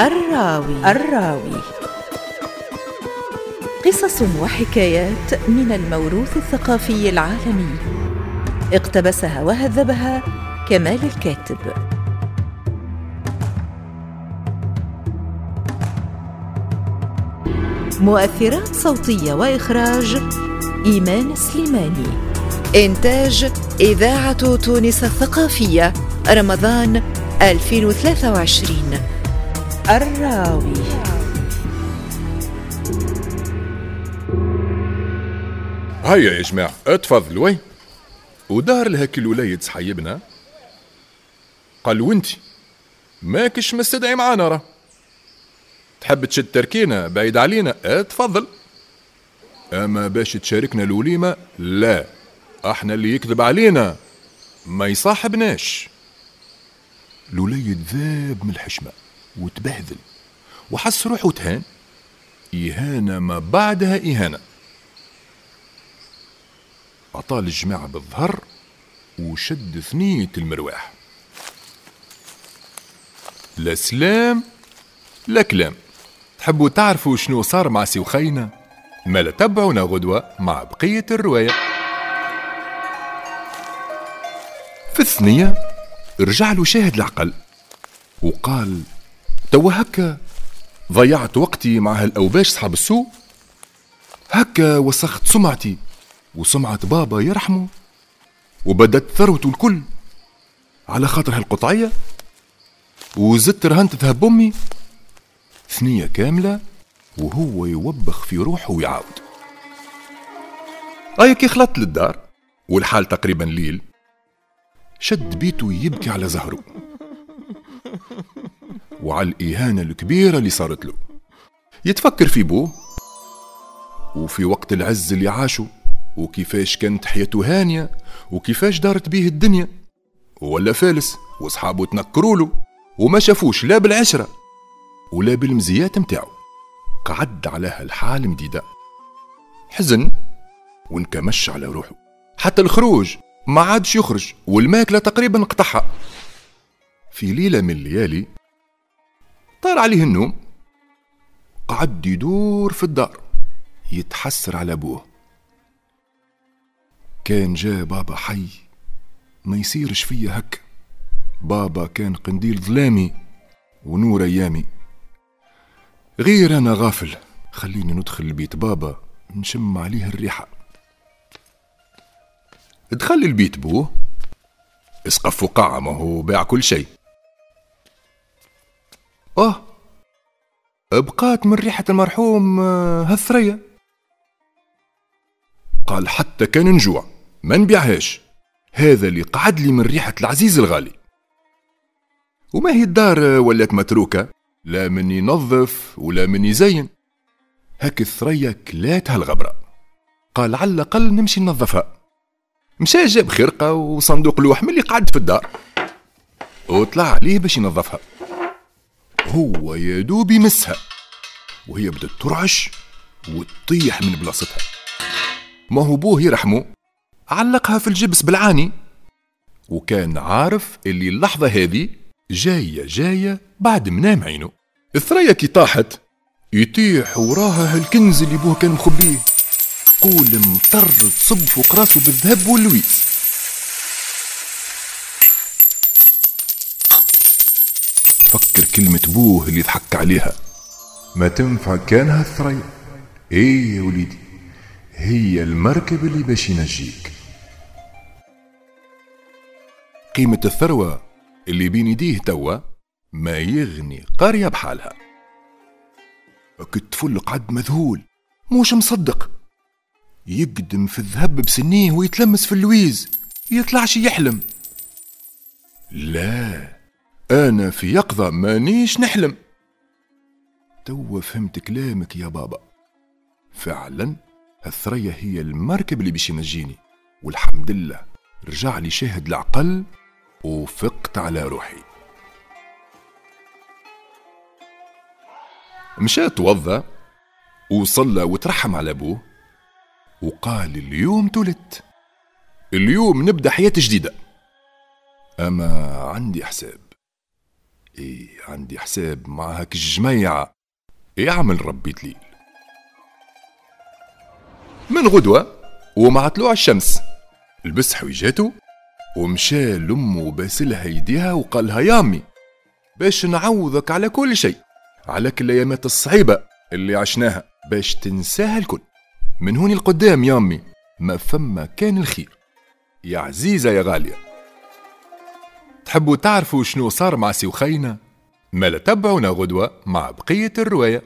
الراوي. الراوي. قصص وحكايات من الموروث الثقافي العالمي. اقتبسها وهذبها كمال الكاتب. مؤثرات صوتية وإخراج إيمان سليماني. إنتاج إذاعة تونس الثقافية رمضان 2023 الراوي. هيا يا جماعة اتفضلوا. وين؟ ودار لهاك الولاية صحيبنا قال وانتي؟ ماكش مستدعي معانا راه. تحب تشد تركينا بعيد علينا؟ اتفضل. أما باش تشاركنا الوليمة؟ لا. أحنا اللي يكذب علينا. ما يصاحبناش. الوليد ذاب من الحشمة. وتبهذل. وحس روحه تهان. إهانة ما بعدها إهانة. أطال الجماعة بالظهر وشد ثنية المرواح لا سلام لا كلام. تحبوا تعرفوا شنو صار مع سيوخينا ما لا تبعونا غدوة مع بقية الرواية. في الثنية رجع له شاهد العقل وقال توا هكا ضيعت وقتي مع هالأوباش صحاب السوق هكا وسخت سمعتي وسمعة بابا يرحمه. وبدت ثروته الكل على خاطر هالقطعية. وزدت رهنت ذهب أمي. ثنية كاملة وهو يوبخ في روحه ويعاود. أيك خلطت للدار؟ والحال تقريبا ليل. شد بيته يبكي على زهره. وعلى الإهانة الكبيرة اللي صارت له يتفكر في بوه وفي وقت العز اللي عاشه وكيفاش كانت حياته هانية وكيفاش دارت بيه الدنيا. ولا فالس وصحابه تنكروا له وما شافوش لا بالعشرة ولا بالمزيات متاعو. قعد على هالحال مديدة. حزن وانكمش على روحه. حتى الخروج ما عادش يخرج والماكلة تقريبا قطعها في ليلة من الليالي طار عليه النوم. قعد يدور في الدار يتحسر على أبوه. كان جا بابا حي ما يصيرش فيا هك. بابا كان قنديل ظلامي ونور أيامي. غير أنا غافل خليني ندخل البيت. بابا نشم عليه الريحة. دخل البيت بوه. اسقف وقع ما هو باع كل شيء. بقات من ريحة المرحوم آه، هالثريا. قال حتى كان نجوع ما نبيعهاش هذا اللي قعد لي من ريحة العزيز الغالي. وما هي الدار آه، ولات متروكة؟ لا من ينظف ولا من يزين. هاك الثريا كلات هالغبرة. قال على الأقل نمشي ننظفها. مشى جاب خرقة وصندوق لوح من اللي قعد في الدار. وطلع عليه باش ينظفها. هو يا دوب يمسها وهي بدت ترعش وتطيح من بلاصتها. ما هو بوه يرحمه؟ علقها في الجبس بالعاني. وكان عارف اللي اللحظة هذه جاية جاية بعد منام عينه. الثريا كي طاحت يطيح وراها هالكنز اللي بوه كان مخبيه. قول مطر تصب فوق راسه بالذهب واللويس. فكر كلمة بوه اللي ضحك عليها. ما تنفع كان هالثريا إيه يا وليدي هي المركب اللي باش ينجيك. قيمة الثروة اللي بين يديه توا ما يغني قرية بحالها. الطفل قعد مذهول موش مصدق. يقدم في الذهب بسنيه ويتلمس في اللويز يطلعش يحلم. لا. أنا في يقظة مانيش نحلم. توا فهمت كلامك يا بابا. فعلا الثريا هي المركب اللي باش ينجيني. والحمد لله رجع لي شاهد العقل وفقت على روحي. مشى توضى وصلى وترحم على أبوه وقال اليوم تولدت. اليوم نبدأ حياة جديدة. أما عندي حساب إيه عندي حساب مع هاك الجميعة يعمل ربي تليل من غدوة ومع طلوع الشمس. لبس حويجاته ومشى لأمه باسلها يديها وقالها يا أمي باش نعوضك على كل شيء على كل الأيامات الصعيبة اللي عشناها باش تنساها الكل. من هوني القدام يا أمي ما فما كان الخير. يا عزيزة يا غالية. تحبوا تعرفوا شنو صار مع سي وخينا؟ ما تبعونا غدوة مع بقية الرواية